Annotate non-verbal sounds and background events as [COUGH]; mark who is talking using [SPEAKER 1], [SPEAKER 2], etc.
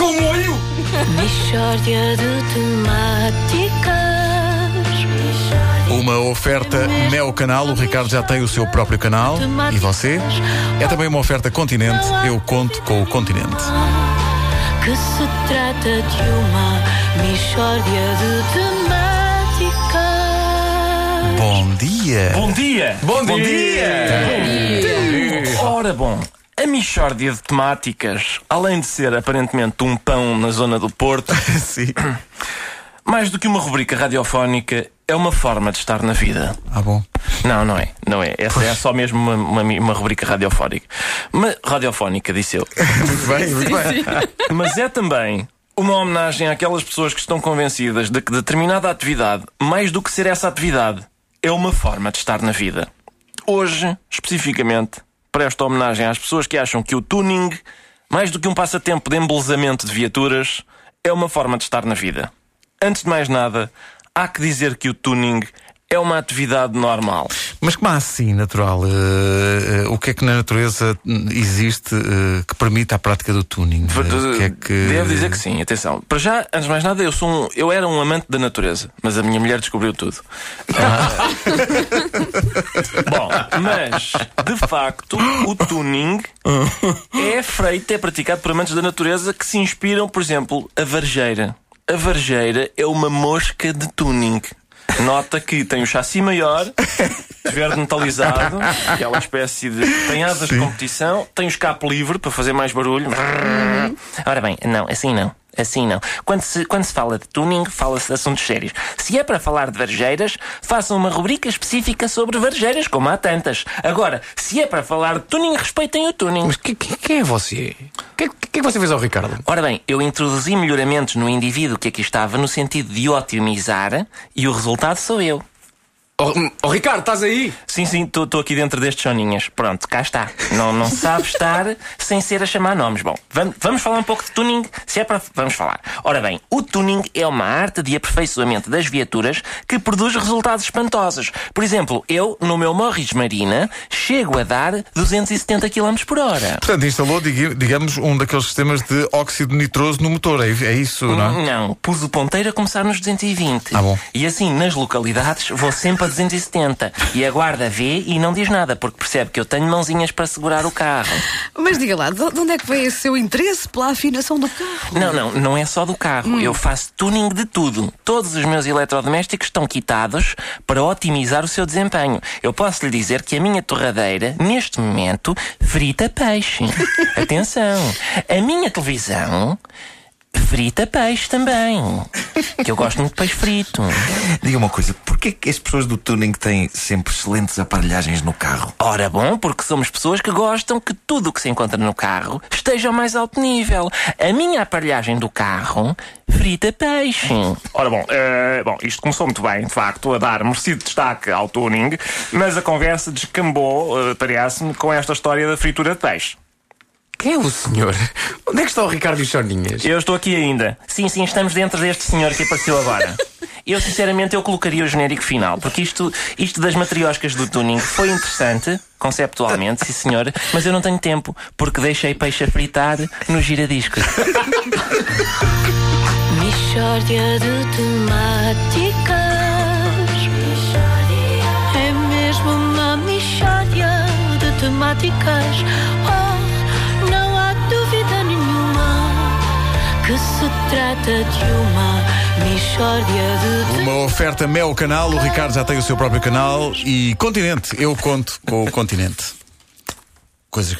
[SPEAKER 1] Com molho!
[SPEAKER 2] De temáticas.
[SPEAKER 3] Uma oferta Mel Canal, o Ricardo já tem o seu próprio canal. E você? É também uma oferta Continente, eu conto com o Continente.
[SPEAKER 2] Que se trata de uma Mishória de temáticas.
[SPEAKER 3] Bom dia!
[SPEAKER 4] Bom dia!
[SPEAKER 1] Bom, dia!
[SPEAKER 4] Ora bom, a Michórdia de temáticas, além de ser aparentemente um pão na zona do Porto, [LAUGHS]
[SPEAKER 3] Sim. [CLEARS THROAT]
[SPEAKER 4] mais do que uma rubrica radiofónica, é uma forma de estar na vida.
[SPEAKER 3] Ah, bom.
[SPEAKER 4] Não, não é. Não é. Essa é só mesmo uma, uma, uma rubrica radiofónica. Mas, radiofónica, disse eu. [LAUGHS]
[SPEAKER 3] Muito bem, muito bem. [LAUGHS]
[SPEAKER 4] Mas é também uma homenagem àquelas pessoas que estão convencidas de que determinada atividade, mais do que ser essa atividade, é uma forma de estar na vida. Hoje, especificamente, presto homenagem às pessoas que acham que o tuning, mais do que um passatempo de embelezamento de viaturas, é uma forma de estar na vida. Antes de mais nada, há que dizer que o tuning é uma atividade normal.
[SPEAKER 3] Mas como assim, natural? Eh, eh, o que é que na natureza existe eh, que permite a prática do tuning? O que é que...
[SPEAKER 4] Devo dizer que sim, atenção. Para já, antes de mais nada, eu, sou um, eu era um amante da natureza, mas a minha mulher descobriu tudo. Ah. [LAUGHS] Bom, mas, de facto, o tuning é feito, é praticado por amantes da natureza que se inspiram, por exemplo, a varjeira. A varjeira é uma mosca de tuning. Nota que tem o chassi maior, verde metalizado, aquela espécie de. tem asas de competição, tem o escape livre para fazer mais barulho. Ora bem, não, assim não. Assim não. Quando se, quando se fala de tuning, fala-se de assuntos sérios. Se é para falar de varjeiras, façam uma rubrica específica sobre varjeiras, como há tantas. Agora, se é para falar de tuning, respeitem o tuning.
[SPEAKER 1] Mas que- que- quem é você? Que, que, é que você fez ao Ricardo?
[SPEAKER 4] Ora bem, eu introduzi melhoramentos no indivíduo que aqui estava no sentido de otimizar e o resultado sou eu.
[SPEAKER 1] Oh, oh, Ricardo, estás aí?
[SPEAKER 4] Sim, sim, estou aqui dentro destes soninhas. Pronto, cá está. Não, não sabe estar [LAUGHS] sem ser a chamar nomes. Bom, vamos, vamos falar um pouco de tuning, se é para. Vamos falar. Ora bem, o tuning é uma arte de aperfeiçoamento das viaturas que produz resultados espantosos. Por exemplo, eu, no meu Morris Marina, chego a dar 270 km por hora.
[SPEAKER 3] Portanto, instalou, digamos, um daqueles sistemas de óxido nitroso no motor. É, é isso, não é?
[SPEAKER 4] Não, pus o ponteiro a começar nos 220.
[SPEAKER 3] Ah, bom.
[SPEAKER 4] E assim, nas localidades, vou sempre a 270. E a guarda vê e não diz nada, porque percebe que eu tenho mãozinhas para segurar o carro.
[SPEAKER 5] Mas diga lá, de de onde é que veio esse seu interesse pela afinação do carro?
[SPEAKER 4] Não, não, não é só do carro. Eu faço tuning de tudo. Todos os meus eletrodomésticos estão quitados para otimizar o seu desempenho. Eu posso lhe dizer que a minha torradeira, neste momento, frita peixe. [LAUGHS] Atenção, a minha televisão frita peixe também. [LAUGHS] Que eu gosto muito de peixe frito.
[SPEAKER 6] Diga uma coisa, porquê que as pessoas do tuning têm sempre excelentes aparelhagens no carro?
[SPEAKER 4] Ora bom, porque somos pessoas que gostam que tudo o que se encontra no carro esteja ao mais alto nível. A minha aparelhagem do carro frita peixe. Ora bom, eh, bom, isto começou muito bem, de facto, a dar merecido destaque ao tuning, mas a conversa descambou, eh, parece-me, com esta história da fritura de peixe.
[SPEAKER 1] Quem é o senhor? Onde é que está o Ricardo e os Soninhas?
[SPEAKER 4] Eu estou aqui ainda. Sim, sim, estamos dentro deste senhor que apareceu agora. Eu, sinceramente, eu colocaria o genérico final, porque isto, isto das matrioscas do tuning foi interessante, conceptualmente, sim senhor, mas eu não tenho tempo, porque deixei peixe a fritar no giradiscos.
[SPEAKER 2] Mishória de temáticas. É mesmo uma mishória de temáticas. Trata de uma mishória de
[SPEAKER 3] Uma oferta Mel Canal, o Ricardo já tem o seu próprio canal e Continente, eu conto com o Continente. Coisas que